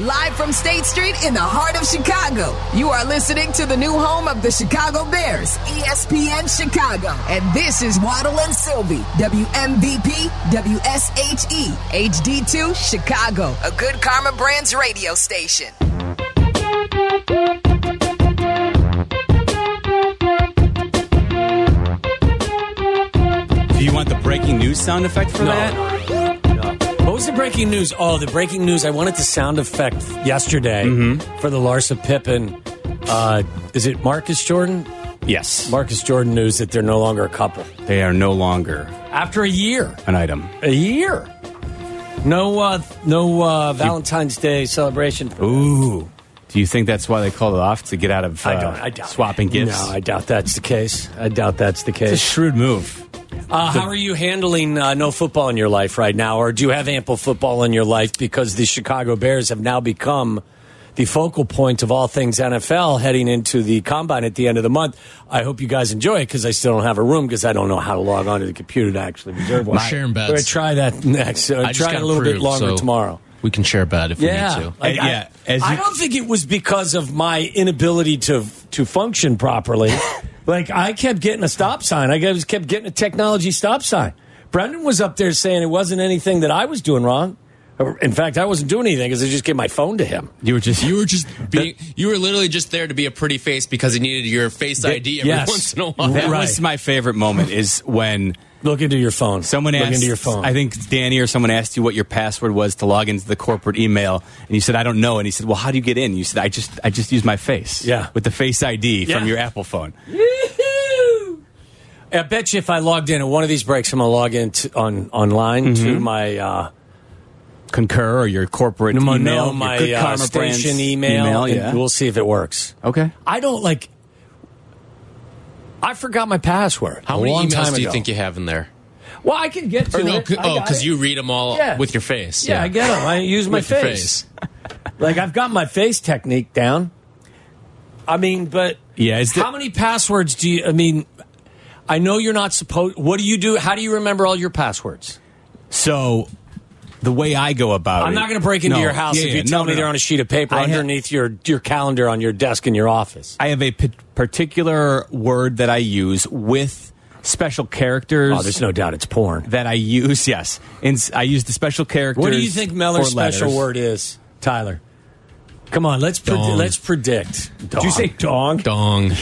Live from State Street in the heart of Chicago, you are listening to the new home of the Chicago Bears, ESPN Chicago. And this is Waddle and Silvy, WMVP, WSHE, HD2, Chicago, a good Karma Brands radio station. Do you want the breaking news sound effect for that? What was the breaking news? Oh, the breaking news. I wanted the sound effect yesterday Mm-hmm. for the Larsa Pippen. Uh, is it Marcus Jordan? Yes. Marcus Jordan news that they're no longer a couple They are no longer after a year. an item. A year. No, uh, no uh, Valentine's Day celebration. Ooh. Do you think that's why they called it off to get out of uh, I don't. I doubt swapping gifts? No, I doubt that's the case. I doubt that's the case. it's a case. shrewd move. Uh, how are you handling uh, no football in your life right now, or do you have ample football in your life because the Chicago Bears have now become the focal point of all things NFL heading into the combine at the end of the month? I hope you guys enjoy it because I still don't have a room because I don't know how to log onto the computer to actually reserve one. We're sharing beds. We're gonna try that next. Uh, I try it a little bit longer so tomorrow. We can share a bed if Yeah, we need to. Like, I- yeah, as I, you- don't think it was because of my inability to to function properly. like I kept getting a stop sign. I just kept getting a technology stop sign. Brendan was up there saying it wasn't anything that I was doing wrong. In fact, I wasn't doing anything because I just gave my phone to him. You were just You were just being, you were literally just there to be a pretty face because he needed your face ID every yes. once in a while. that Right. was my favorite moment is when Look into your phone. someone Look asked into your phone. I think Danny or someone asked you what your password was to log into the corporate email and you said I don't know and he said well how do you get in? You said I just I just use my face. Yeah. With the face ID from your Apple phone. I bet you if I logged in at one of these breaks, I'm to log in to, on online to my. Uh, Concur or your corporate no, email, no, your my Good uh, Brands station email, and yeah. we'll see if it works. Okay. I don't like. I forgot my password. How a many long emails time do you ago. think you have in there? Well, I can get to Or no, it. oh, because you read them all Yeah. with your face. Yeah, I get them. I use my With your face. Like I've got my face technique down. I mean, but Yeah, is how many passwords do you? I mean, I know you're not supposed. What do you do? How do you remember all your passwords? So the way I go about it I'm not going to break into No, your house yeah, if you yeah, tell no, me no, they're on a sheet of paper I have- underneath your your calendar on your desk in your office. I have a p- particular word that I use with special characters. Oh, there's no doubt it's porn. that I use. Yes, and I use the special characters. What do you think Meller's letters. special word is, Tyler? Come on, let's let's predict. Did you say dong? Dong.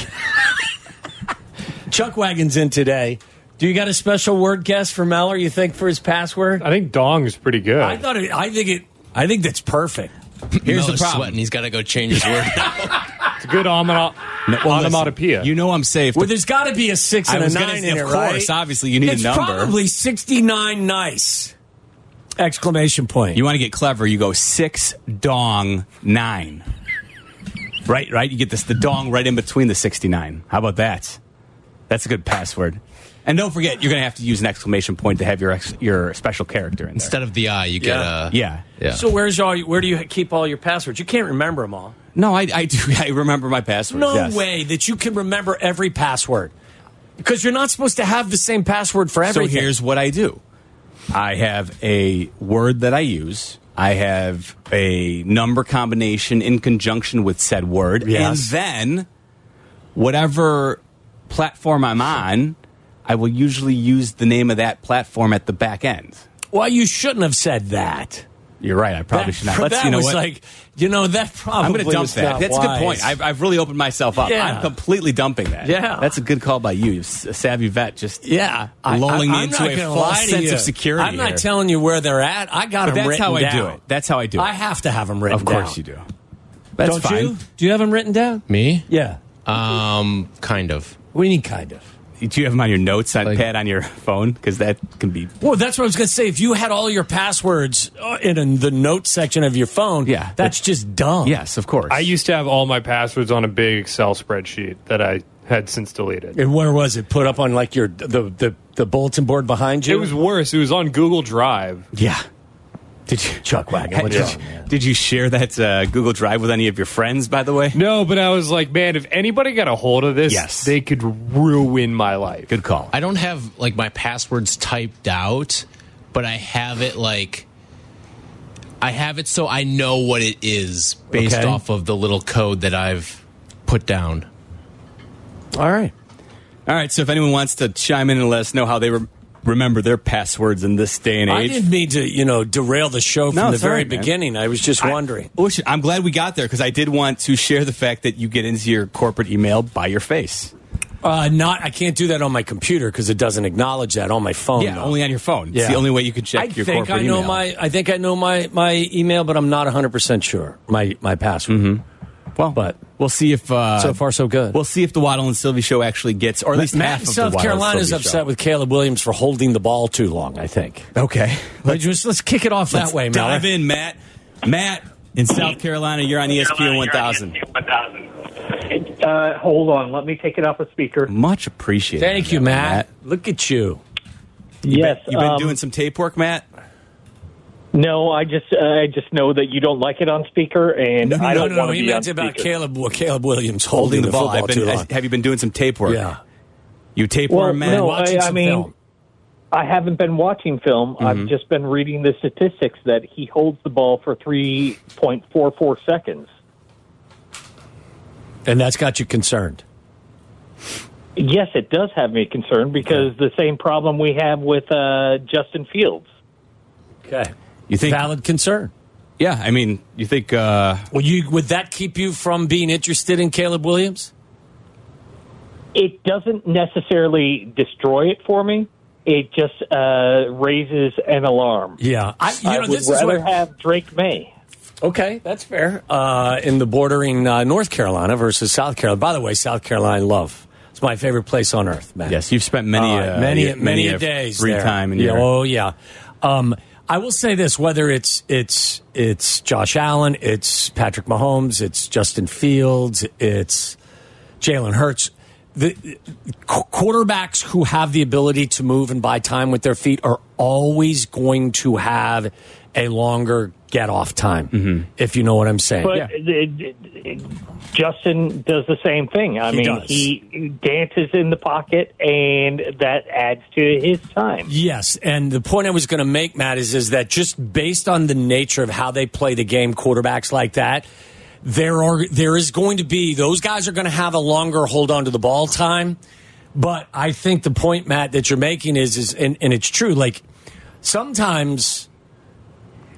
Chuck Wagon's in today. Do you got a special word guess for Meller? You think for his password? I think Dong is pretty good. I thought it. I think it. I think that's perfect. Here's the problem. sweating. He's got to go change his word. it's a good onomatopoeia. No, well, listen, onomatopoeia. You know I'm safe. Well, there's got to be a six and a was gonna nine say, in of it, course, right? obviously you need a number. probably sixty nine. Nice! Exclamation point. you want to get clever, you go six dong nine. Right, right. You get this the dong right in between the sixty nine. How about that? That's a good password. And don't forget, you're going to have to use an exclamation point to have your ex, your special character in there. Instead of the I, you get Yeah. a. yeah. Yeah. So where's all? Where do you keep all your passwords? You can't remember them all. No, I, I do. I remember my password. No yes. way that you can remember every password because you're not supposed to have the same password for everything. So here's what I do. I have a word that I use. I have a number combination in conjunction with said word. Yes. And then whatever platform I'm on, I will usually use the name of that platform at the back end. Well, you shouldn't have said that. You're right. I probably that, should not. Let's, that you know was what? like, you know, that probably I'm going to dump that. not That's a good point. I've, I've really opened myself up. Yeah. I'm completely dumping that. Yeah. That's a good call by you. A savvy vet just yeah, lulling me I'm into a false sense you. of security I'm not here. telling you where they're at. I got But them that's written how I down. do it. That's how I do it. I have to have them written down. Of course down. you do. That's Don't fine. you? Do you have them written down? Me? Yeah. Um, kind of. What do you mean, kind of? Do you have them on your notes on Like- pad on your phone? Because that can be. Well, that's what I was going to say. If you had all your passwords uh, in the notes section of your phone, Yeah, that's just dumb. Yes, of course. I used to have all my passwords on a big Excel spreadsheet that I had since deleted. And where was it? Put up on like your the the, the bulletin board behind you. It was worse. It was on Google Drive. yeah. Did you Chuck Wagon. Did, What's you, did you share that uh, Google Drive with any of your friends? By the way, No, but I was like, man, if anybody got a hold of this, Yes. they could ruin my life. good call. I don't have like my passwords typed out, but I have it like I have it so I know what it is based Okay. off of the little code that I've put down. All right. All right. So if anyone wants to chime in and let us know how they re- remember their passwords in this day and age. I didn't mean to, you know, derail the show from No, the it's very right, man. beginning. I was just wondering. I, listen, I'm glad we got there because I did want to share the fact that you get into your corporate email by your face. Uh, not, I can't do that on my computer because it doesn't acknowledge that on my phone. yeah, though. only on your phone. It's Yeah. the only way you can check I your think corporate I know email. my. I think I know my my email, but I'm not 100 percent sure my my password. Well, but- we'll see if uh, So far, so good. We'll see if the Waddle and Silvy show actually gets, or at least Matt half in of South the Waddle Carolina is upset show. with Caleb Williams for holding the ball too long. I think. Okay, Let's just let's kick it off let's that way, dive Miller. in, Matt. Matt in South Carolina, you're on ESPN 1000. Uh, hold on, let me take it off a speaker. Much appreciated. Thank you, Matt. Look at you. yes, You've been um, doing some tape work, Matt. No, I just uh, I just know that you don't like it on speaker, and No, I no, don't no. want to He be meant on about speaker. Caleb Caleb Williams holding, Holding the ball. football I've been, too long. have you been doing some tape work? Yeah. You tape Well, work, man. no, Watching I- I some mean- film. I haven't been watching film. Mm-hmm. I've just been reading the statistics that he holds the ball for three point four four seconds. and that's got you concerned. Yes, it does have me concerned because the same problem we have with uh, Justin Fields. Okay. You think? Valid concern. Yeah, I mean, you think? Uh, Would you would that keep you from being interested in Caleb Williams? It doesn't necessarily destroy it for me. It just uh, raises an alarm. Yeah. I, you I would this is rather what, have Drake Maye. Okay, that's fair. Uh, in the bordering uh, North Carolina versus South Carolina. By the way, South Carolina, love. It's my favorite place on earth, man. yes, you've spent many, Uh, uh, many, y- many, a a days free there. time in yeah, your. Oh yeah. Um, I will say this: whether it's it's it's Josh Allen, it's Patrick Mahomes, it's Justin Fields, it's Jalen Hurts. The qu- quarterbacks who have the ability to move and buy time with their feet are always going to have a longer get off time. Mm-hmm. If you know what I'm saying. But it- it- it- Justin does the same thing. I He mean, does. he dances in the pocket, and that adds to his time. Yes, and the point I was going to make, Matt, is is that just based on the nature of how they play the game, quarterbacks like that, there are there is going to be those guys are going to have a longer hold on to the ball time. But I think the point, Matt, that you're making is is and, and it's true. Like sometimes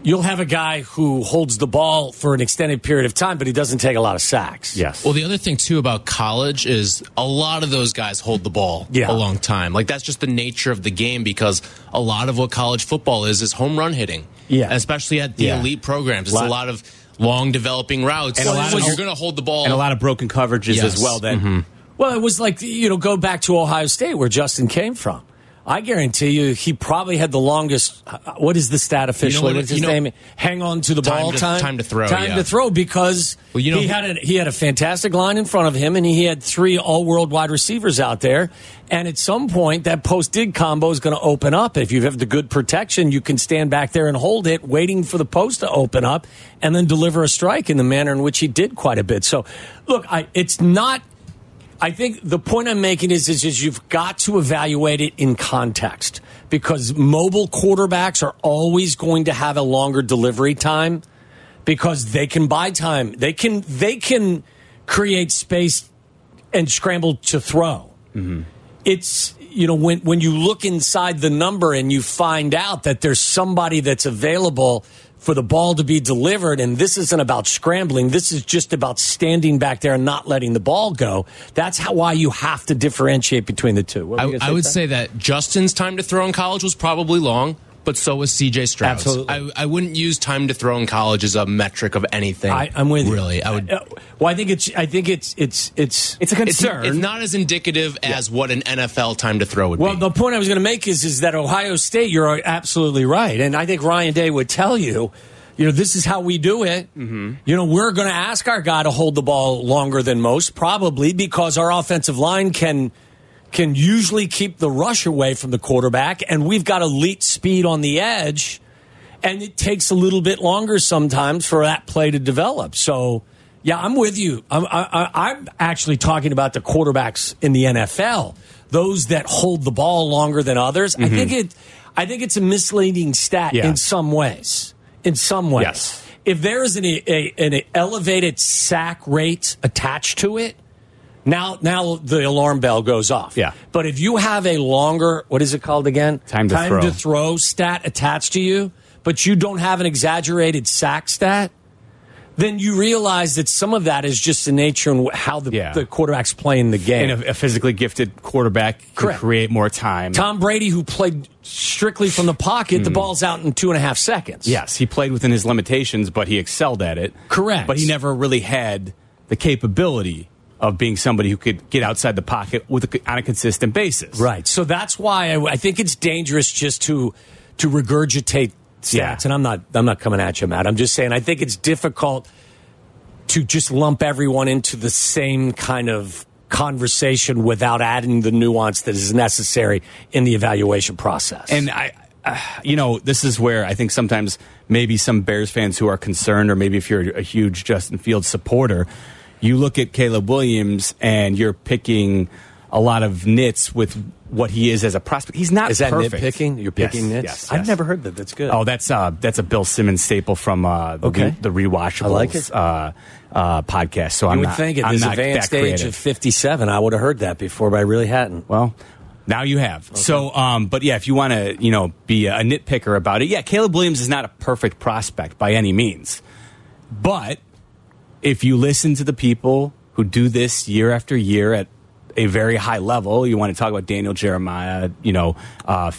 you'll have a guy who holds the ball for an extended period of time, but he doesn't take a lot of sacks. yes. Well, the other thing too about college is a lot of those guys hold the ball Yeah. a long time. Like that's just the nature of the game because a lot of what college football is is home run hitting. Yeah. especially at the Yeah. elite programs, it's Lot- a lot of long developing routes. And a lot so of- you're going to hold the ball and a lot of broken coverages Yes. as well. That mm-hmm. Well, it was like you know, go back to Ohio State where Justin came from. I guarantee you, he probably had the longest. What is the stat officially? what- What's his you know- name? Hang on to the Time ball to- time. time to throw, Time yeah. to throw because Well, you know- he had a, he had a fantastic line in front of him, and he had three all world wide receivers out there. And at some point, that post dig combo is going to open up. If you have the good protection, you can stand back there and hold it, waiting for the post to open up, and then deliver a strike in the manner in which he did quite a bit. So, look, I, it's not. I think the point I'm making is, is, is you've got to evaluate it in context because mobile quarterbacks are always going to have a longer delivery time because they can buy time. They can they can create space and scramble to throw. Mm-hmm. It's you know when when you look inside the number and you find out that there's somebody that's available for the ball to be delivered and this isn't about scrambling. This is just about standing back there and not letting the ball go. That's how why you have to differentiate between the two. What were you I, I would Tom? say that Justin's time to throw in college was probably long, but so was CJ Stroud. Absolutely. I, I wouldn't use time to throw in college as a metric of anything. I, I'm with you. really. I would. Uh, well, I think it's. I think it's. It's. It's. it's a It's, concern. it's not as indicative as what an NFL time to throw would Well, be. Well, the point I was going to make is is that Ohio State. You're absolutely right, and I think Ryan Day would tell you. You know, this is how we do it. Mm-hmm. You know, we're going to ask our guy to hold the ball longer than most, probably because our offensive line can can usually keep the rush away from the quarterback, and we've got elite speed on the edge, and it takes a little bit longer sometimes for that play to develop. So, yeah, I'm with you. I'm, I, I- I'm actually talking about the quarterbacks in the NFL, those that hold the ball longer than others. I mm-hmm. think it, I think it's a misleading stat Yeah. in some ways. in some ways. Yes. If there is an, a, an elevated sack rate attached to it, now now the alarm bell goes off. Yeah. But if you have a longer, what is it called again? Time to Time throw. to throw stat attached to you, but you don't have an exaggerated sack stat, then you realize that some of that is just the nature and how the, Yeah. the quarterback's playing the game. And a, a physically gifted quarterback can Correct. create more time. Tom Brady, who played strictly from the pocket, Hmm. the ball's out in two and a half seconds. Yes, he played within his limitations, but he excelled at it. Correct. But he never really had the capability of being somebody who could get outside the pocket with a, on a consistent basis. Right. So that's why I, I think it's dangerous just to to regurgitate stats. Yeah. And I'm not I'm not coming at you, Matt. I'm just saying I think it's difficult to just lump everyone into the same kind of conversation without adding the nuance that is necessary in the evaluation process. And I, uh, you know, this is where I think sometimes maybe some Bears fans who are concerned, or maybe if you're a huge Justin Fields supporter, you look at Caleb Williams and you're picking a lot of nits with what he is as a prospect. He's not is that perfect. nitpicking? You're picking yes, nits? Yes, I've never heard that. That's good. Oh, that's uh, that's a Bill Simmons staple from uh, the, Okay. re- the rewatchables I like it. Uh, uh, podcast. So you I'm would not, think at I'm this advanced age of 57, I would have heard that before, but I really hadn't. Well, now you have. So, um, but yeah, if you want to, you know, be a nitpicker about it, yeah, Caleb Williams is not a perfect prospect by any means. But if you listen to the people who do this year after year at a very high level, you want to talk about Daniel Jeremiah, you know, uh,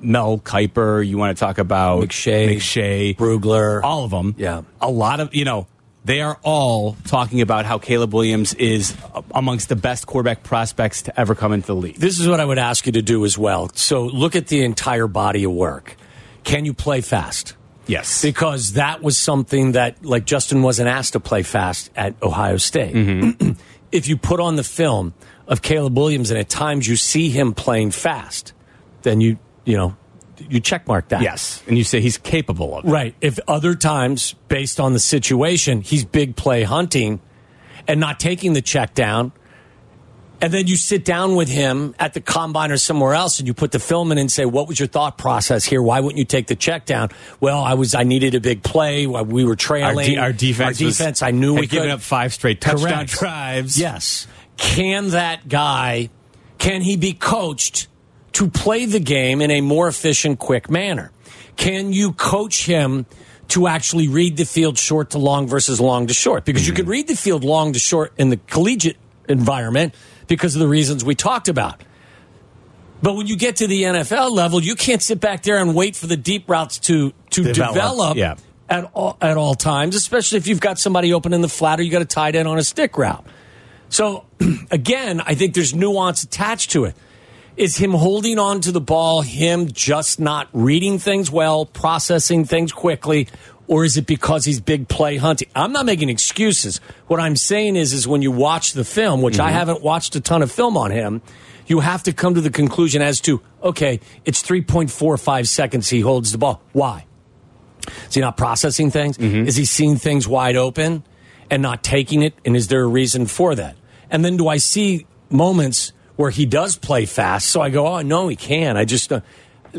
Mel Kiper, you want to talk about McShay, McShay, Brugler. all of them. Yeah. A lot of, you know, they are all talking about how Caleb Williams is amongst the best quarterback prospects to ever come into the league. This is what I would ask you to do as well. So look at the entire body of work. Can you play fast? Yes. Because that was something that, like, Justin wasn't asked to play fast at Ohio State. Mm-hmm. if you put on the film of Caleb Williams and at times you see him playing fast, then you, you know, you checkmark that. Yes. And you say he's capable of it. Right. If other times, based on the situation, he's big play hunting and not taking the check down, and then you sit down with him at the combine or somewhere else and you put the film in and say, What was your thought process here? Why wouldn't you take the check down? Well, I was I needed a big play. We were Our, trailing. de- our defense, Our was- defense, I knew we given could up five straight touchdown Correct. drives. Yes. Can that guy, can he be coached to play the game in a more efficient, quick manner? Can you coach him to actually read the field short to long versus long to short? Because you mm-hmm. could read the field long to short in the collegiate environment because of the reasons we talked about. But when you get to the NFL level, you can't sit back there and wait for the deep routes to to Develop, develop, yeah. at all at all times, especially if you've got somebody open in the flat or you got a tight end on a stick route. So again, I think there's nuance attached to it. Is him holding on to the ball, him just not reading things well, processing things quickly, or is it because he's big play hunting? I'm not making excuses. What I'm saying is, is when you watch the film, which I haven't watched a ton of film on him, you have to come to the conclusion as to, okay, it's 3.45 seconds he holds the ball. Why? Is he not processing things? Is he seeing things wide open and not taking it? And is there a reason for that? And then do I see moments where he does play fast? So I go, oh, no, he can. I just, uh,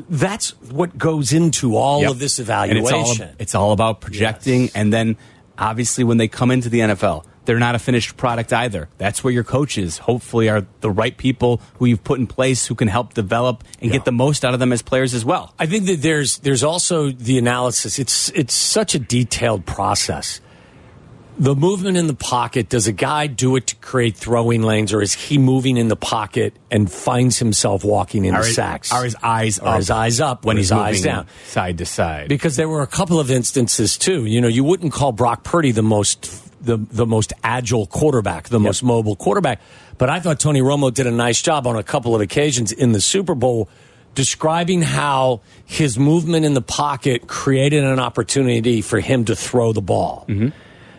that's what goes into all Yep. of this evaluation. it's all, it's all about projecting. Yes. And then obviously when they come into the NFL, they're not a finished product either. That's where your coaches hopefully are the right people who you've put in place who can help develop and Yeah. get the most out of them as players as well. I think that there's there's also the analysis. It's it's such a detailed process. The movement in the pocket, does a guy do it to create throwing lanes or is he moving in the pocket and finds himself walking Are his, sacks? are his eyes Are up his eyes up when he's his eyes down? side to side? because there were a couple of instances too. You know, you wouldn't call Brock Purdy the most the the most agile quarterback, the most mobile quarterback, but I thought Tony Romo did a nice job on a couple of occasions in the Super Bowl describing how his movement in the pocket created an opportunity for him to throw the ball. Mm-hmm.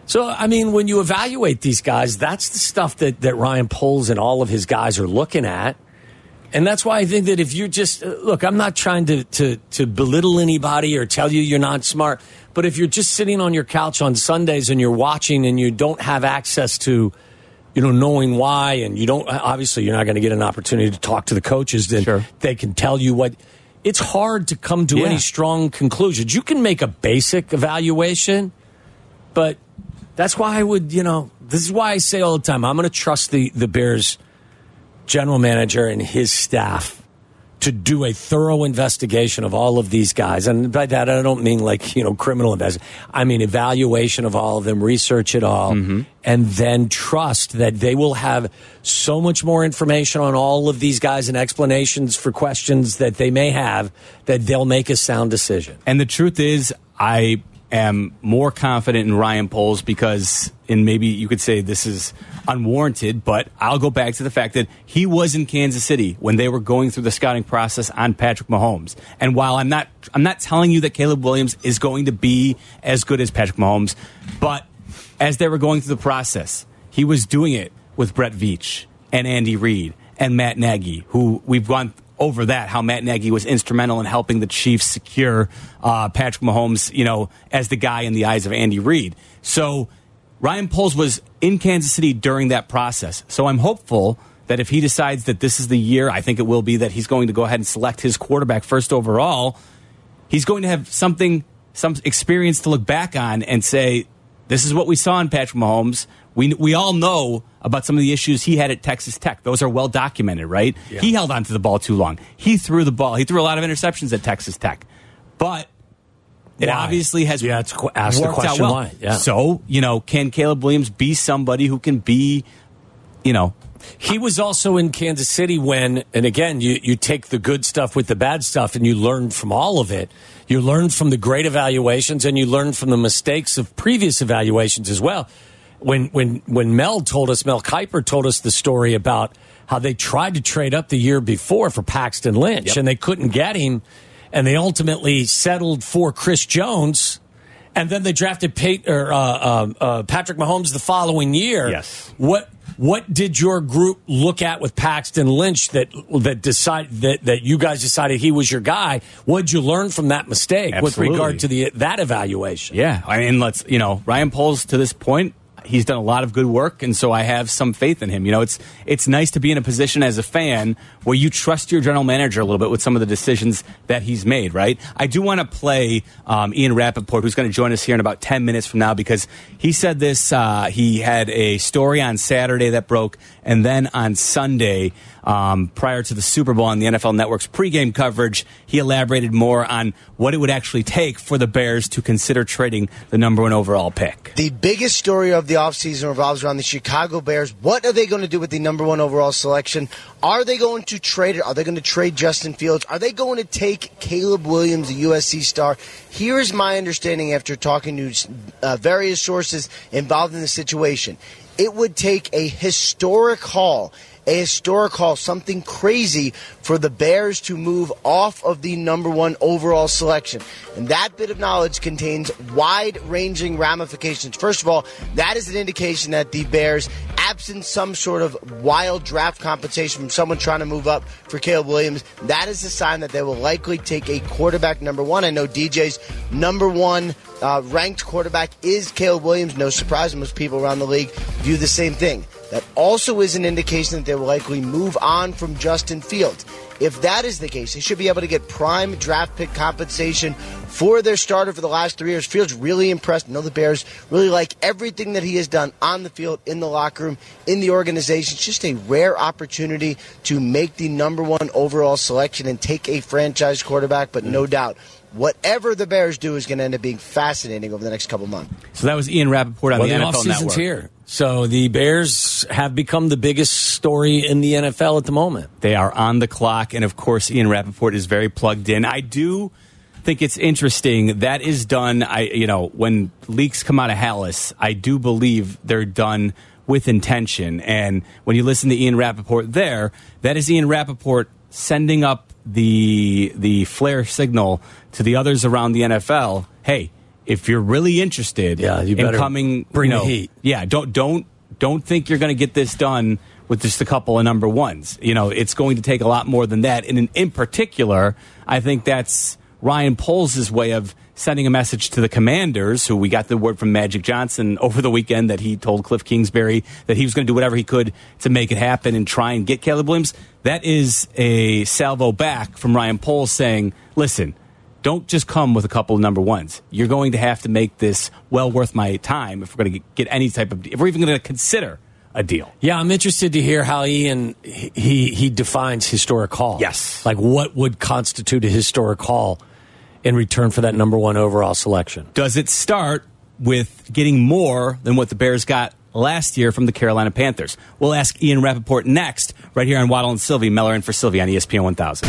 So, I mean, when you evaluate these guys, that's the stuff that, that Ryan Poles and all of his guys are looking at. And that's why I think that if you're just uh, look, I'm not trying to, to, to belittle anybody or tell you you're not smart, but if you're just sitting on your couch on Sundays and you're watching and you don't have access to, you know, knowing why, and you don't, obviously, you're not going to get an opportunity to talk to the coaches, then Sure. they can tell you what. it's hard to come to Yeah. any strong conclusions. You can make a basic evaluation, but that's why I would, you know, this is why I say all the time, I'm going to trust the, the Bears general manager and his staff to do a thorough investigation of all of these guys. And by that, I don't mean like, you know, criminal investigation. I mean evaluation of all of them, research it all, mm-hmm. and then trust that they will have so much more information on all of these guys and explanations for questions that they may have that they'll make a sound decision. And the truth is, I am more confident in Ryan Poles because, and maybe you could say this is unwarranted, but I'll go back to the fact that he was in Kansas City when they were going through the scouting process on Patrick Mahomes. And while I'm not, I'm not telling you that Caleb Williams is going to be as good as Patrick Mahomes, but as they were going through the process, he was doing it with Brett Veach and Andy Reid and Matt Nagy, who we've gone over that, how Matt Nagy was instrumental in helping the Chiefs secure uh, Patrick Mahomes, you know, as the guy in the eyes of Andy Reid. So Ryan Poles was in Kansas City during that process. So I'm hopeful that if he decides that this is the year, I think it will be that he's going to go ahead and select his quarterback first overall. He's going to have something, some experience to look back on and say, this is what we saw in Patrick Mahomes. We, we all know about some of the issues he had at Texas Tech. Those are well documented, right? He held onto the ball too long. He threw the ball. He threw a lot of interceptions at Texas Tech. But it Why? obviously has Yeah, it's ask the worked out question well. why, yeah. So, you know, can Caleb Williams be somebody who can be, you know, He was also in Kansas City when, and again, you, you take the good stuff with the bad stuff and you learn from all of it. You learn from the great evaluations and you learn from the mistakes of previous evaluations as well. When, when, when Mel told us, Mel Kiper told us the story about how they tried to trade up the year before for Paxton Lynch and they couldn't get him and they ultimately settled for Chris Jones. And then they drafted Pate, or, uh, uh, uh, Patrick Mahomes the following year. Yes. What what did your group look at with Paxton Lynch that that decide that, that you guys decided he was your guy? What'd you learn from that mistake with regard to the that evaluation? Yeah, I mean, let's you know, Ryan Poles to this point, he's done a lot of good work, and so I have some faith in him. You know, it's it's nice to be in a position as a fan where you trust your general manager a little bit with some of the decisions that he's made. Right? I do want to play um, Ian Rapoport, who's going to join us here in about ten minutes from now, because he said this. Uh, he had a story on Saturday that broke, and then on Sunday. Um, prior to the Super Bowl on the NFL Network's pregame coverage, he elaborated more on what it would actually take for the Bears to consider trading the number one overall pick. The biggest story of the offseason revolves around the Chicago Bears. What are they going to do with the number one overall selection? Are they going to trade it? Are they going to trade Justin Fields? Are they going to take Caleb Williams, the USC star? Here's my understanding after talking to uh, various sources involved in the situation. It would take a historic haul a historic haul, something crazy for the Bears to move off of the number one overall selection. And that bit of knowledge contains wide ranging ramifications. First of all, that is an indication that the Bears, absent some sort of wild draft compensation from someone trying to move up for Caleb Williams, that is a sign that they will likely take a quarterback number one. I know DJ's number one uh, ranked quarterback is Caleb Williams. No surprise, most people around the league view the same thing. That also is an indication that they will likely move on from Justin Fields. If that is the case, they should be able to get prime draft pick compensation for their starter for the last three years. Fields really impressed. I know the Bears really like everything that he has done on the field, in the locker room, in the organization. It's just a rare opportunity to make the number one overall selection and take a franchise quarterback, but no doubt. Whatever the Bears do is going to end up being fascinating over the next couple months. So that was Ian Rapoport on Well, the the NFL offseason's Network. here. So the Bears have become the biggest story in the NFL at the moment. They are on the clock, and of course, Ian Rapoport is very plugged in. I do think it's interesting that is done. I you know when leaks come out of Halas, I do believe they're done with intention. And when you listen to Ian Rapoport there, that is Ian Rapoport sending up the the flare signal to the others around the NFL. Hey, if you're really interested Yeah, you in coming, bring you the heat. yeah, don't don't don't think you're going to get this done with just a couple of number ones. You know, it's going to take a lot more than that. And in, in particular, I think that's Ryan Poles' way of sending a message to the commanders, who we got the word from Magic Johnson over the weekend that he told Kliff Kingsbury that he was going to do whatever he could to make it happen and try and get Caleb Williams. That is a salvo back from Ryan Poles saying, listen, don't just come with a couple of number ones. You're going to have to make this well worth my time if we're going to get any type of, if we're even going to consider a deal. Yeah, I'm interested to hear how Ian he he defines historic haul. Yes. like what would constitute a historic haul in return for that number one overall selection. Does it start with getting more than what the Bears got last year from the Carolina Panthers? We'll ask Ian Rapoport next, right here on Waddle and Silvy, Meller and for Silvy on ESPN 1000.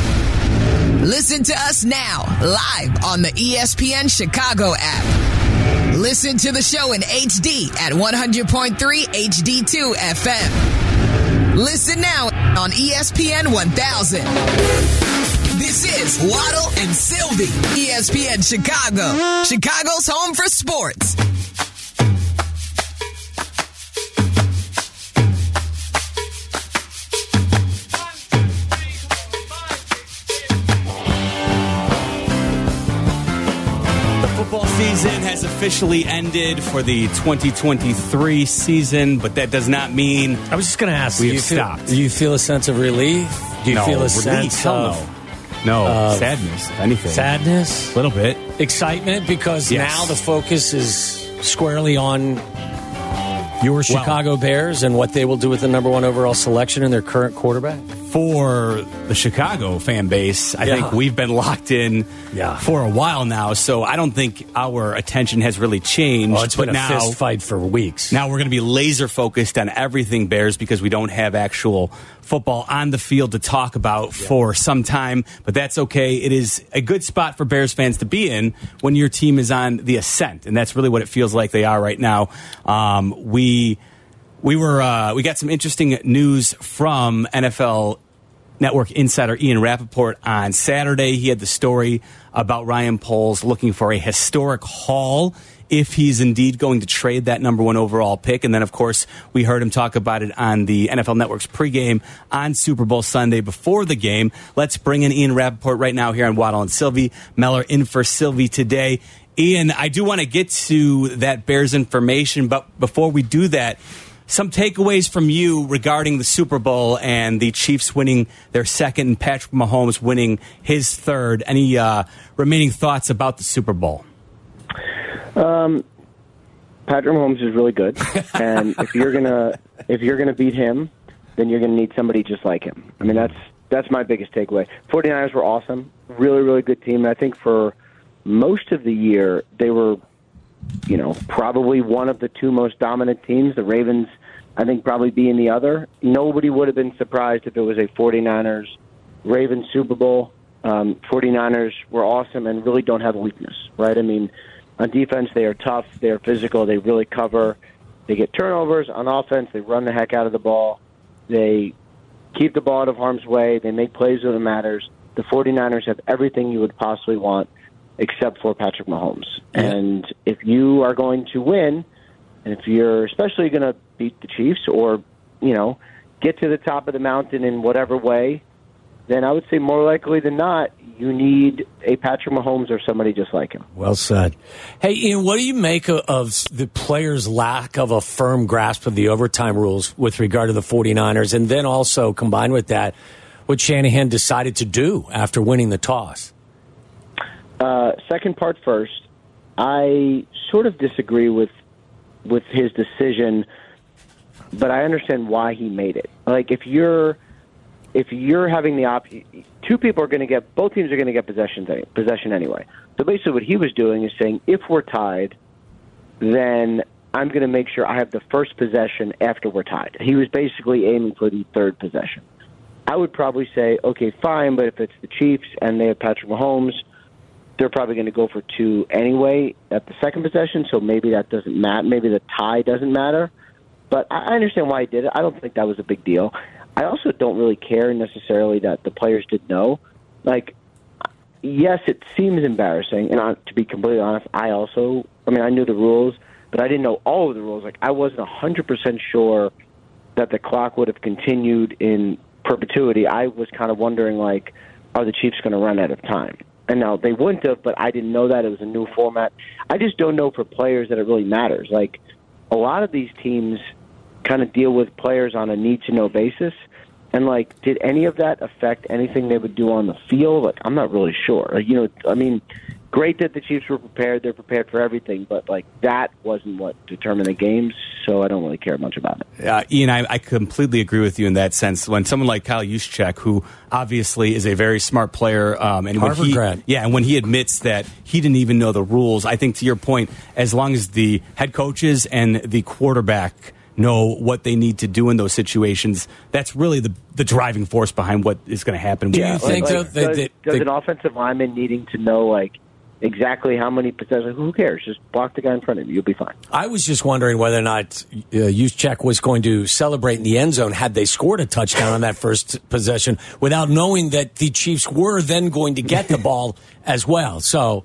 Listen to us now, live on the ESPN Chicago app. Listen to the show in HD at 100.3 HD2 FM. Listen now on ESPN 1000. This is Waddle and Silvy, ESPN Chicago, Chicago's home for sports. The football season has officially ended for the 2023 season, but that does not mean I was just going to ask, We do you have feel, stopped. Do you feel a sense of relief? Do you no, feel a relief. sense Hell of no. No, of sadness, if anything. sadness, A little bit. excitement? Because Yes. now the focus is squarely on your Chicago Bears and what they will do with the number one overall selection and their current quarterback. For the Chicago fan base, I Yeah. think we've been locked in Yeah. for a while now, so I don't think our attention has really changed. Oh, it's but been a now, fist fight for weeks. Now we're going to be laser focused on everything Bears because we don't have actual football on the field to talk about for some time, but that's okay. It is a good spot for Bears fans to be in when your team is on the ascent, and that's really what it feels like they are right now. Um, we we were uh, we got some interesting news from NFL Network insider Ian Rapoport on Saturday. He had the story about Ryan Poles looking for a historic haul if he's indeed going to trade that number one overall pick. And then, of course, we heard him talk about it on the NFL Network's pregame on Super Bowl Sunday before the game. Let's bring in Ian Rapoport right now here on Waddle and Silvy. Meller in for Silvy today. Ian, I do want to get to that Bears information, but before we do that, some takeaways from you regarding the Super Bowl and the Chiefs winning their second and Patrick Mahomes winning his third. Any uh, remaining thoughts about the Super Bowl? Patrick Mahomes is really good, and if you're gonna if you're gonna beat him, then you're gonna need somebody just like him. I mean, that's that's my biggest takeaway. 49ers were awesome, really really good team. And I think for most of the year they were, you know, probably one of the two most dominant teams. The Ravens, I think, probably being the other. Nobody would have been surprised if it was a 49ers Ravens Super Bowl. Um, 49ers were awesome and really don't have a weakness, right? I mean, on defense, they are tough, they are physical, they really cover. They get turnovers. On offense, they run the heck out of the ball. They keep the ball out of harm's way. They make plays when it matters. The 49ers have everything you would possibly want except for Patrick Mahomes. And if you are going to win, and if you're especially going to beat the Chiefs or, you know, get to the top of the mountain in whatever way, then I would say more likely than not, you need a Patrick Mahomes or somebody just like him. Well said. Hey, Ian, what do you make of, the players' lack of a firm grasp of the overtime rules with regard to the 49ers? And then also combined with that, what Shanahan decided to do after winning the toss? Uh, second part first. I sort of disagree with with his decision, but I understand why he made it. Like if you're if you're having the op, two people are going to get both teams are going to get possession possession anyway. So basically, what he was doing is saying, if we're tied, then I'm going to make sure I have the first possession after we're tied. He was basically aiming for the third possession. I would probably say, okay, fine, but if it's the Chiefs and they have Patrick Mahomes, they're probably going to go for two anyway at the second possession. So maybe that doesn't matter. Maybe the tie doesn't matter. But I understand why he did it. I don't think that was a big deal. I also don't really care necessarily that the players did know. Like, yes, it seems embarrassing, and I, to be completely honest, I also, I mean, I knew the rules, but I didn't know all of the rules. Like, I wasn't a hundred percent sure that the clock would have continued in perpetuity. I was kind of wondering, like, are the Chiefs going to run out of time? And now they wouldn't have, but I didn't know that it was a new format. I just don't know for players that it really matters. Like a lot of these teams kind of deal with players on a need to know basis. And like, did any of that affect anything they would do on the field? Like, I'm not really sure. Like, you know, I mean, great that the Chiefs were prepared. They're prepared for everything, but like that wasn't what determined the games. So I don't really care much about it. Uh, Ian, I, I completely agree with you in that sense. When someone like Kyle Juszczyk, who obviously is a very smart player, um, and when Harvard he, grad. yeah, and when he admits that he didn't even know the rules, I think to your point, as long as the head coaches and the quarterback know what they need to do in those situations, that's really the the driving force behind what is going to happen. Do you think, like, though, that- does, that- does that- an offensive lineman needing to know like exactly how many possessions? Who cares? Just block the guy in front of you. You'll be fine. I was just wondering whether or not uh, Juszczyk was going to celebrate in the end zone had they scored a touchdown on that first possession without knowing that the Chiefs were then going to get the ball as well. So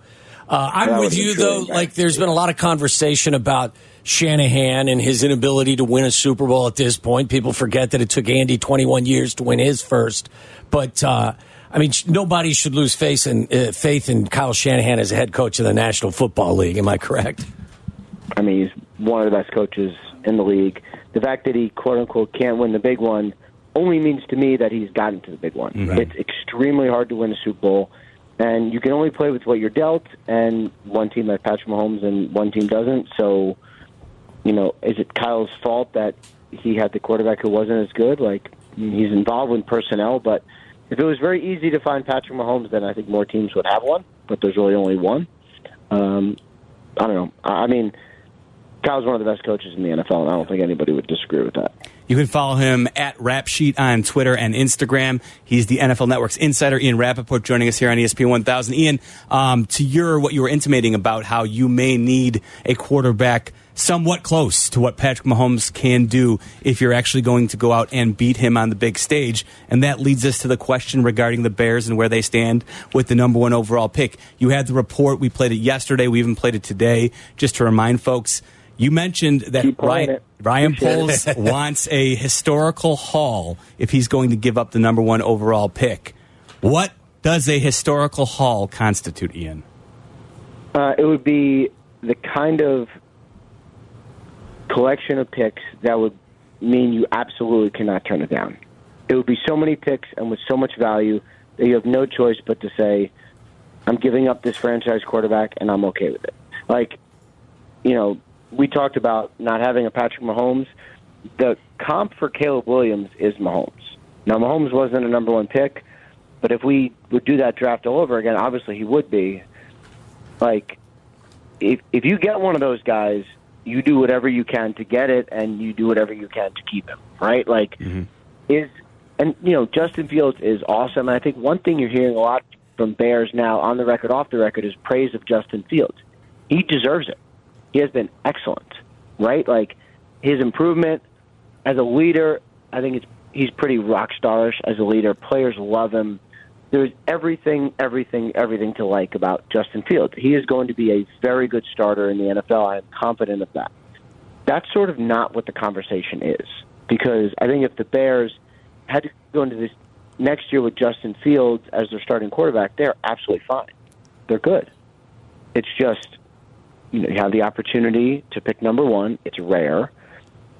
uh, I'm with you, though. Like, there's been a lot of conversation about Shanahan and his inability to win a Super Bowl at this point. People forget that it took Andy 21 years to win his first. But, uh, I mean, nobody should lose faith in, uh, faith in Kyle Shanahan as a head coach of the National Football League. Am I correct? I mean, he's one of the best coaches in the league. The fact that he quote unquote can't win the big one only means to me that he's gotten to the big one. It's extremely hard to win a Super Bowl, and you can only play with what you're dealt. And one team like Patrick Mahomes and one team doesn't. So, you know, is it Kyle's fault that he had the quarterback who wasn't as good? Like he's involved in personnel, but if it was very easy to find Patrick Mahomes, then I think more teams would have one. But there's really only one. Um, I don't know. I mean, Kyle's one of the best coaches in the NFL, and I don't think anybody would disagree with that. You can follow him at Rap Sheet on Twitter and Instagram. He's the NFL Network's insider, Ian Rapoport, joining us here on ESPN 1000. Ian, um, to your what you were intimating about how you may need a quarterback somewhat close to what Patrick Mahomes can do if you're actually going to go out and beat him on the big stage. And that leads us to the question regarding the Bears and where they stand with the number one overall pick. You had the report. We played it yesterday. We even played it today. Just to remind folks, you mentioned that Ryan. Ryan Poles wants a historical haul if he's going to give up the number one overall pick. What does a historical haul constitute, Ian? Uh, it would be the kind of collection of picks that would mean you absolutely cannot turn it down. It would be so many picks and with so much value that you have no choice but to say, I'm giving up this franchise quarterback and I'm okay with it. Like, you know, we talked about not having a Patrick Mahomes. The comp for Caleb Williams is Mahomes. Now, Mahomes wasn't a number one pick, but if we would do that draft all over again, obviously he would be. Like, if if you get one of those guys, you do whatever you can to get it, and you do whatever you can to keep him. Right? Like, mm-hmm. is and you know Justin Fields is awesome. And I think one thing you're hearing a lot from Bears now, on the record, off the record, is praise of Justin Fields. He deserves it. He has been excellent. Right? Like his improvement as a leader, I think it's he's pretty rock starish as a leader. Players love him. There's everything, everything, everything to like about Justin Fields. He is going to be a very good starter in the NFL. I am confident of that. That's sort of not what the conversation is because I think if the Bears had to go into this next year with Justin Fields as their starting quarterback, they're absolutely fine. They're good. It's just you know you have the opportunity to pick number one. It's rare,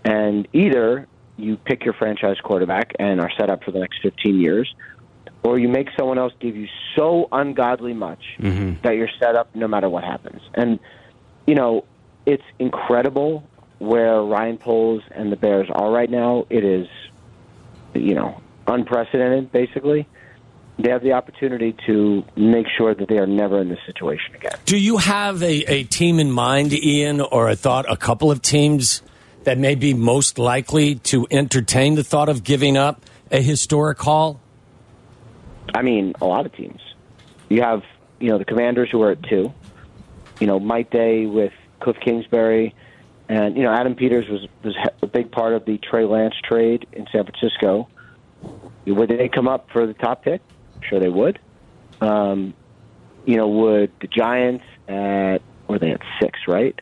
and either you pick your franchise quarterback and are set up for the next 15 years, or you make someone else give you so ungodly much mm-hmm. that you're set up no matter what happens. And you know, it's incredible where Ryan Poles and the Bears are right now. It is, you know, unprecedented. Basically, they have the opportunity to make sure that they are never in this situation again. Do you have a, a team in mind, Ian, or a thought, a couple of teams that may be most likely to entertain the thought of giving up a historic haul? I mean, a lot of teams. You have, you know, the Commanders who are at two. You know, Mike Day with Kliff Kingsbury, and you know, Adam Peters was was a big part of the Trey Lance trade in San Francisco. Would they come up for the top pick? Sure, they would. Um, you know, would the Giants at were they at six, right?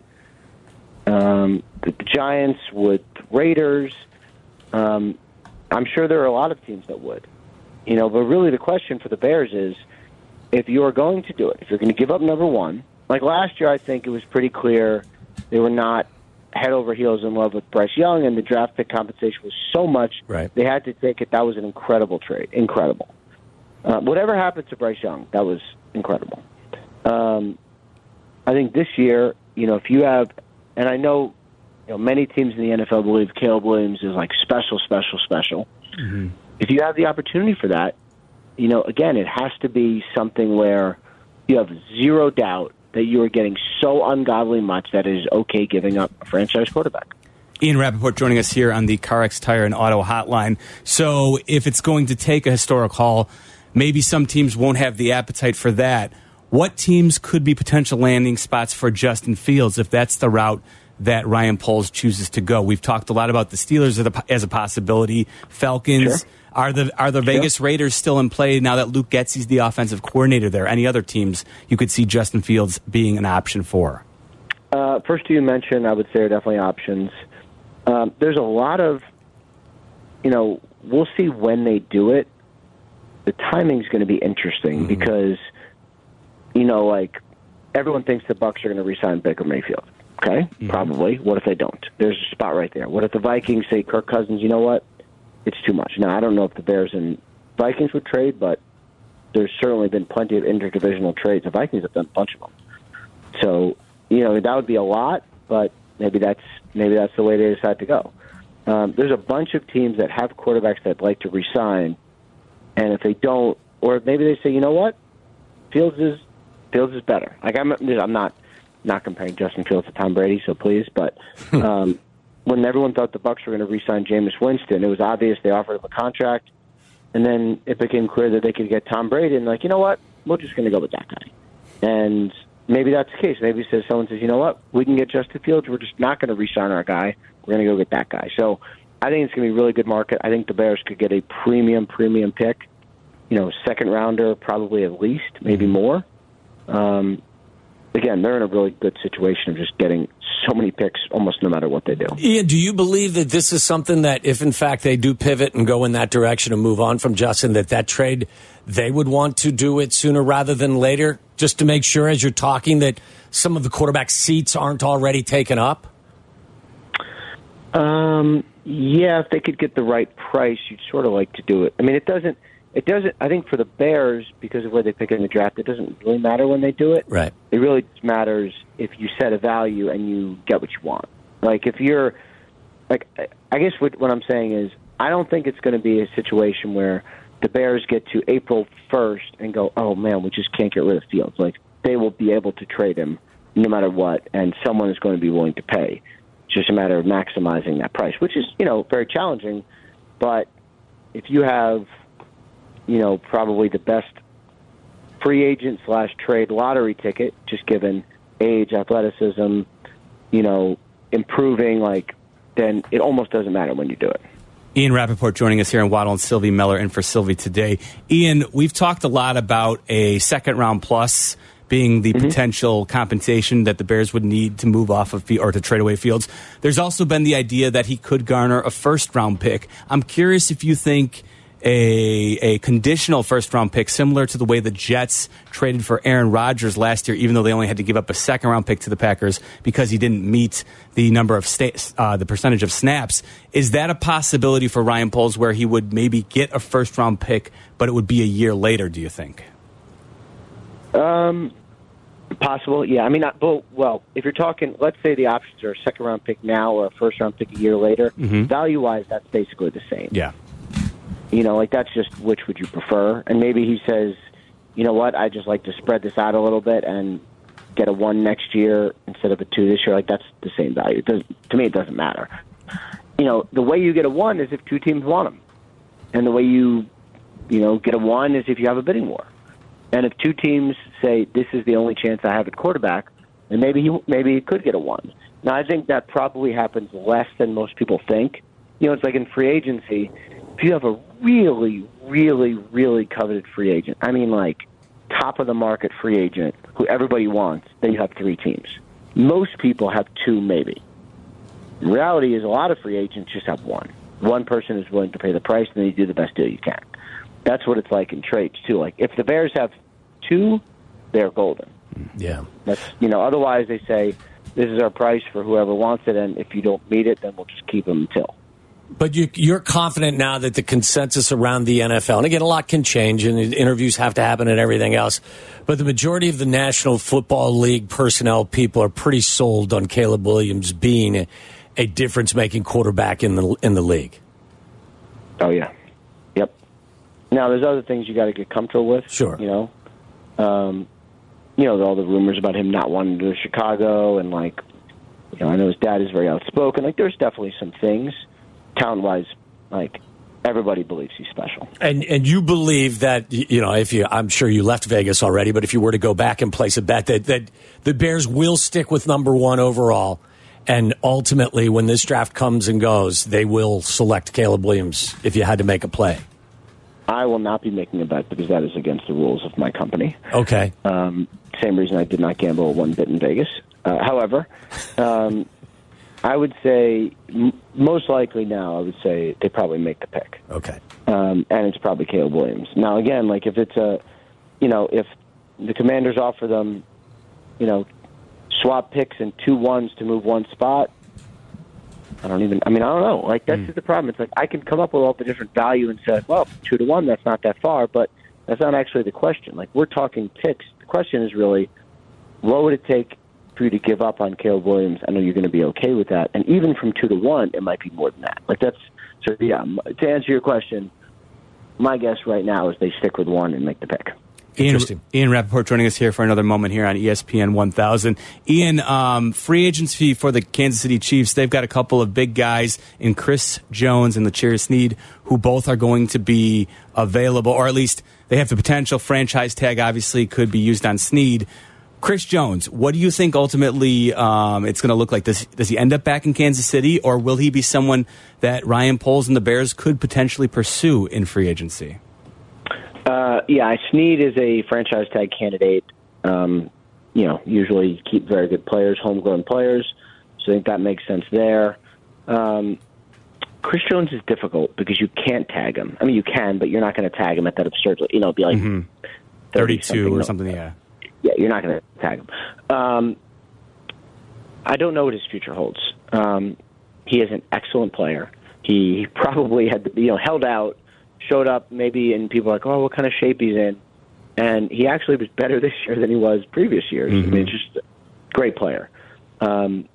Um, the, the Giants would Raiders. Um, I'm sure there are a lot of teams that would. You know, but really the question for the Bears is if you're going to do it, if you're going to give up number one, like last year, I think it was pretty clear they were not head over heels in love with Bryce Young, and the draft pick compensation was so much Right. they had to take it. That was an incredible trade, incredible. Uh, whatever happened to Bryce Young, that was incredible. Um, I think this year, you know, if you have, and I know, you know, many teams in the NFL believe Caleb Williams is like special, special, special. If you have the opportunity for that, you know, again, it has to be something where you have zero doubt that you are getting so ungodly much that it is okay giving up a franchise quarterback. Ian Rapoport joining us here on the CarX Tire and Auto Hotline. So, if it's going to take a historic haul, maybe some teams won't have the appetite for that. What teams could be potential landing spots for Justin Fields if that's the route that Ryan Poles chooses to go? We've talked a lot about the Steelers as a- possibility. Falcons. Sure. Are the are the Vegas Raiders still in play now that Luke Getsy's the offensive coordinator there? Any other teams you could see Justin Fields being an option for? Uh, first two you mentioned, I would say are definitely options. Um, there's a lot of, you know, we'll see when they do it. The timing's going to be interesting because, you know, like everyone thinks the Bucs are going to resign Baker Mayfield. Okay, probably. What if they don't? There's a spot right there. What if the Vikings say Kirk Cousins? You know what? It's too much. Now I don't know if the Bears and Vikings would trade, but there's certainly been plenty of interdivisional trades. The Vikings have done a bunch of them. So you know that would be a lot, but maybe that's maybe that's the way they decide to go. Um, there's a bunch of teams that have quarterbacks that like to resign, and if they don't, or maybe they say, you know what, Fields is Fields is better. Like I'm, I'm not not comparing Justin Fields to Tom Brady, so please, but um, when everyone thought the Bucs were going to re-sign Jameis Winston, it was obvious they offered him a contract, and then it became clear that they could get Tom Brady, and like, you know what, we're just going to go with that guy, and maybe that's the case. Maybe says someone says, you know what, we can get Justin Fields. We're just not going to re-sign our guy. We're going to go get that guy. So I think it's going to be a really good market. I think the Bears could get a premium, premium pick. You know, second rounder, probably at least, maybe more. Um, again, they're in a really good situation of just getting so many picks, almost no matter what they do. Ian, do you believe that this is something that, if in fact they do pivot and go in that direction and move on from Justin, that that trade they would want to do it sooner rather than later, just to make sure, as you're talking, that some of the quarterback seats aren't already taken up? Um, yeah, if they could get the right price, you'd sort of like to do it. I mean, it doesn't. It doesn't. I think for the Bears, because of where they pick in the draft, it doesn't really matter when they do it. Right. It really just matters if you set a value and you get what you want. Like if you're, like I- I guess what what I'm saying is, I don't think it's going to be a situation where the Bears get to April 1st and go, oh man, we just can't get rid of Fields. Like they will be able to trade him no matter what, and someone is going to be willing to pay. It's just a matter of maximizing that price, which is you know very challenging. But if you have, you know, probably the best free agent slash trade lottery ticket, just given age, athleticism, you know, improving, like then it almost doesn't matter when you do it. Ian Rapoport joining us here in Waddle and Silvy Meller in for Silvy today. Ian, we've talked a lot about a second round plus being the mm-hmm. potential compensation that the Bears would need to move off of or to trade away Fields. There's also been the idea that he could garner a first round pick. I'm curious if you think a a conditional first round pick similar to the way the Jets traded for Aaron Rodgers last year even though they only had to give up a second round pick to the Packers because he didn't meet the number of sta- uh, the percentage of snaps is that a possibility for Ryan Poles where he would maybe get a first round pick but it would be a year later do you think Um, possible, yeah. I mean, not, but, well, if you're talking, let's say the options are a second round pick now or a first round pick a year later, value wise, that's basically the same. yeah You know, like that's just which would you prefer? And maybe he says, you know what, I just like to spread this out a little bit and get a one next year instead of a two this year. Like that's the same value. It does, to me, it doesn't matter. You know, the way you get a one is if two teams want him, and the way you, you know, get a one is if you have a bidding war. And if two teams say this is the only chance I have at quarterback, then maybe he maybe he could get a one. Now I think that probably happens less than most people think. You know, it's like in free agency, if you have a really, really, really coveted free agent, I mean like top of the market free agent who everybody wants, then you have three teams. Most people have two maybe. The reality is a lot of free agents just have one. One person is willing to pay the price and then you do the best deal you can. That's what it's like in trades too. Like if the Bears have two, they're golden. Yeah. That's you know. Otherwise, they say this is our price for whoever wants it, and if you don't meet it, then we'll just keep them until. But you, you're confident now that the consensus around the NFL, and again, a lot can change, and interviews have to happen and everything else. But the majority of the National Football League personnel people are pretty sold on Caleb Williams being a, a difference-making quarterback in the in the league. Oh yeah, yep. Now there's other things you got to get comfortable with. Sure. You know, um, you know all the rumors about him not wanting to go to Chicago, and like, you know, I know his dad is very outspoken. Like, there's definitely some things, talent wise, like everybody believes he's special. And and you believe that you know if you I'm sure you left Vegas already, but if you were to go back and place a bet that that the Bears will stick with number one overall, and ultimately when this draft comes and goes, they will select Caleb Williams if you had to make a play. I will not be making a bet because that is against the rules of my company. Okay. Um, same reason I did not gamble one bit in Vegas. Uh, however, um, I would say m- most likely now, I would say they probably make the pick. Okay. Um, and it's probably Caleb Williams. Now, again, like if it's a, you know, if the commanders offer them, you know, swap picks and two ones to move one spot, I don't even. I mean, I don't know. Like that's just the problem. It's like I can come up with all the different value and say, well, two to one, that's not that far, but that's not actually the question. Like we're talking picks. The question is really, what would it take for you to give up on Caleb Williams? I know you're going to be okay with that, and even from two to one, it might be more than that. Like that's so. Yeah. To answer your question, my guess right now is they stick with one and make the pick. Ian, Interesting. Ian Rapoport joining us here for another moment here on ESPN 1000. Ian, um, free agency for the Kansas City Chiefs. They've got a couple of big guys in Chris Jones and L'Jarius Sneed, who both are going to be available, or at least they have the potential. Franchise tag obviously could be used on Sneed. Chris Jones, what do you think ultimately um, it's going to look like? Does, does he end up back in Kansas City, or will he be someone that Ryan Poles and the Bears could potentially pursue in free agency? Uh, yeah, Sneed is a franchise tag candidate. Um, you know, usually keep very good players, homegrown players. So I think that makes sense there. Um, Chris Jones is difficult because you can't tag him. I mean, you can, but you're not going to tag him at that absurd. You know, it'd be like 30 32 or something, yeah. Yeah, you're not going to tag him. Um, I don't know what his future holds. Um, he is an excellent player. He probably had, you know, held out, showed up maybe, and people are like, oh, what kind of shape he's in. And he actually was better this year than he was previous years. I mean, just a great player. Um,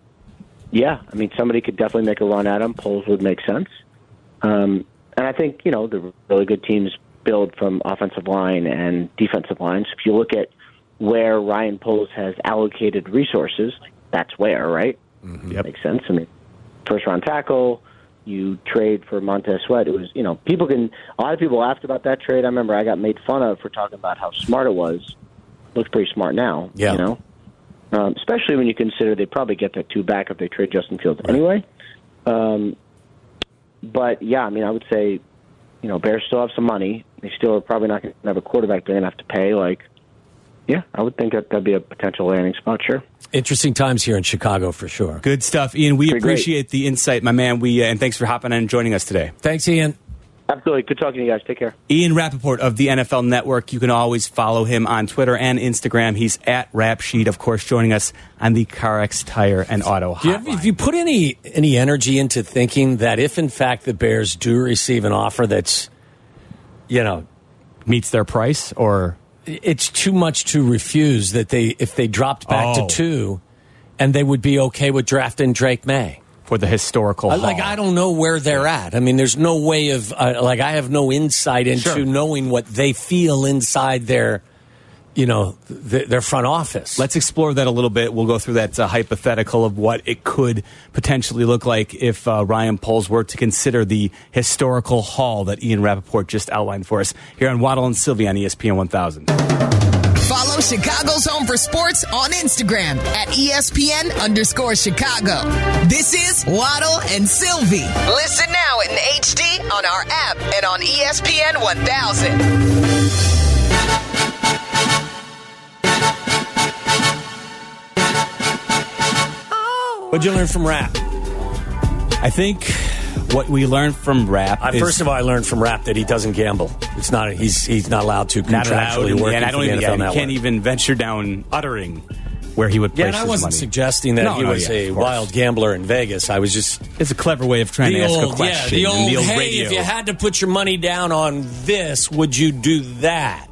yeah, I mean, somebody could definitely make a run at him. Poles would make sense. Um, and I think, you know, the really good teams build from offensive line and defensive lines. If you look at where Ryan Poles has allocated resources, that's where, right? Yep. Makes sense. I mean, first round tackle, you trade for Montez Sweat. It was, you know, people can, a lot of people laughed about that trade. I remember I got made fun of for talking about how smart it was. Looks pretty smart now, Yeah. you know? Um, especially when you consider they probably get their two back if they trade Justin Fields anyway. Um, but yeah, I mean, I would say, you know, Bears still have some money. They still are probably not going to have a quarterback they're going to have to pay. Like, yeah, I would think that that'd be a potential landing spot. Sure. Interesting times here in Chicago for sure. Good stuff, Ian. We Pretty great. appreciate the insight, my man. We uh, and thanks for hopping on and joining us today. Thanks, Ian. Absolutely. Good talking to you guys. Take care. Ian Rapoport of the NFL Network. You can always follow him on Twitter and Instagram. He's at Rap Sheet, of course, joining us on the CarX Tire and Auto Do you have, Hotline. have you put any any energy into thinking that if in fact the Bears do receive an offer that's, you know, meets their price, or it's too much to refuse that they if they dropped back Oh. to two, and they would be okay with drafting Drake Maye. for the historical, I- Like. I don't know where they're at. I mean, there's no way of uh, like I have no insight into Sure. knowing what they feel inside their, you know, th- their front office. Let's explore that a little bit. We'll go through that uh, hypothetical of what it could potentially look like if uh, Ryan Poles were to consider the historical haul that Ian Rapoport just outlined for us here on Waddle and Silvy on ESPN 1000. Follow Chicago's Home for Sports on Instagram at ESPN underscore Chicago. This is Waddle and Silvy. Listen now in HD on our app and on ESPN 1000. What'd you learn from rap? I think what we learned from Rap I, is first of all, I learned from rap that he doesn't gamble. It's not. He's he's not allowed to Not allowed, contractually and, work. and I don't even. Yeah, can't even venture down uttering where he would place Yeah, and I wasn't money. suggesting that No, he no, was yeah, a wild gambler in Vegas. I was just It's a clever way of trying the to ask a question. yeah, the and old. hey, radio. if you had to put your money down on this, would you do that?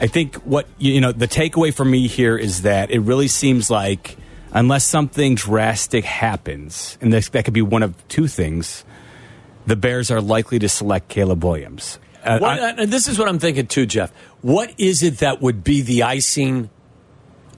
I think what you know the takeaway for me here is that it really seems like unless something drastic happens, and this, that could be one of two things, the Bears are likely to select Caleb Williams. Uh, What, I- and this is what I'm thinking too, Jeff. What is it that would be the icing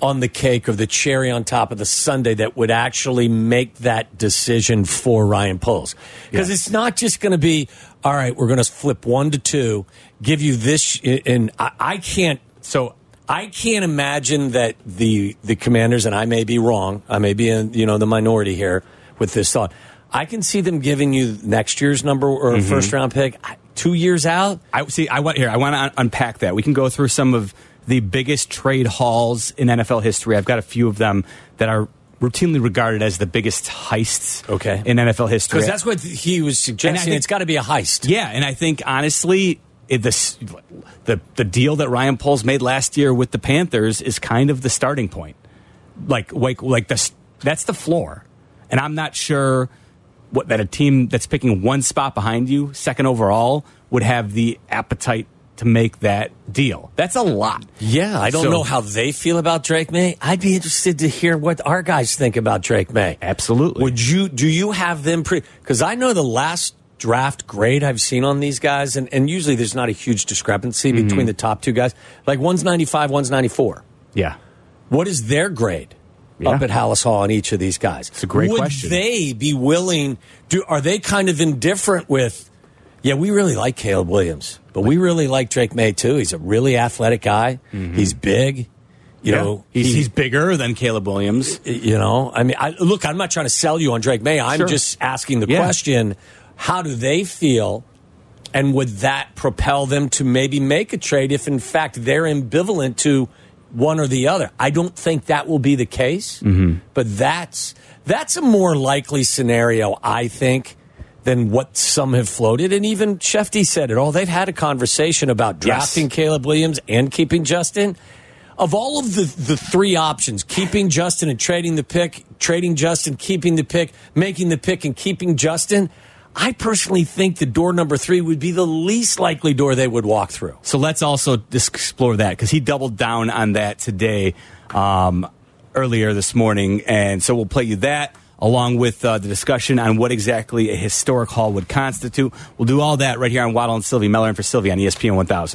on the cake or the cherry on top of the sundae that would actually make that decision for Ryan Poles? Because it's not just going to be, all right, we're going to flip one to two, give you this, and I, I can't. So I can't imagine that the the Commanders, and I may be wrong, I may be in you know the minority here with this thought. I can see them giving you next year's number or mm-hmm. first round pick two years out. I see. I want here. I want to un- unpack that. We can go through some of the biggest trade hauls in NFL history. I've got a few of them that are routinely regarded as the biggest heists. Okay. in NFL history. Because that's what he was suggesting. think- it's got to be a heist. Yeah, and I think honestly, this, the the deal that Ryan Poles made last year with the Panthers is kind of the starting point. Like like like the that's the floor, and I'm not sure what that a team that's picking one spot behind you, second overall, would have the appetite to make that deal. That's a lot. Yeah, I don't So- know how they feel about Drake Maye. I'd be interested to hear what our guys think about Drake Maye. Absolutely. Would you? Do you have them pre? Because I know the last draft grade I've seen on these guys, and, and usually there's not a huge discrepancy Mm-hmm. between the top two guys. Like one's 95, one's 94. Yeah. What is their grade Yeah. up at Halas Hall on each of these guys? It's a great Would question. they be willing? Do are they kind of indifferent with? Yeah, we really like Caleb Williams, but we really like Drake Maye too. He's a really athletic guy. He's big. You know, he's, he- he's bigger than Caleb Williams. you know, I mean, I, look, I'm not trying to sell you on Drake Maye. I'm Sure. just asking the Yeah. question: How do they feel? And would that propel them to maybe make a trade if, in fact, they're ambivalent to one or the other? I don't think that will be the case, Mm-hmm. but that's that's a more likely scenario, I think, than what some have floated. And even Schefty said it. all. they've had a conversation about drafting Caleb Williams and keeping Justin. Of all of the, the three options, keeping Justin and trading the pick, trading Justin, keeping the pick, making the pick, and keeping Justin, I personally think the door number three would be the least likely door they would walk through. So let's also explore that because he doubled down on that today, um, earlier this morning, and so we'll play you that along with uh, the discussion on what exactly a historic haul would constitute. We'll do all that right here on Waddle and Silvy Meller and for Silvy on ESPN 1000.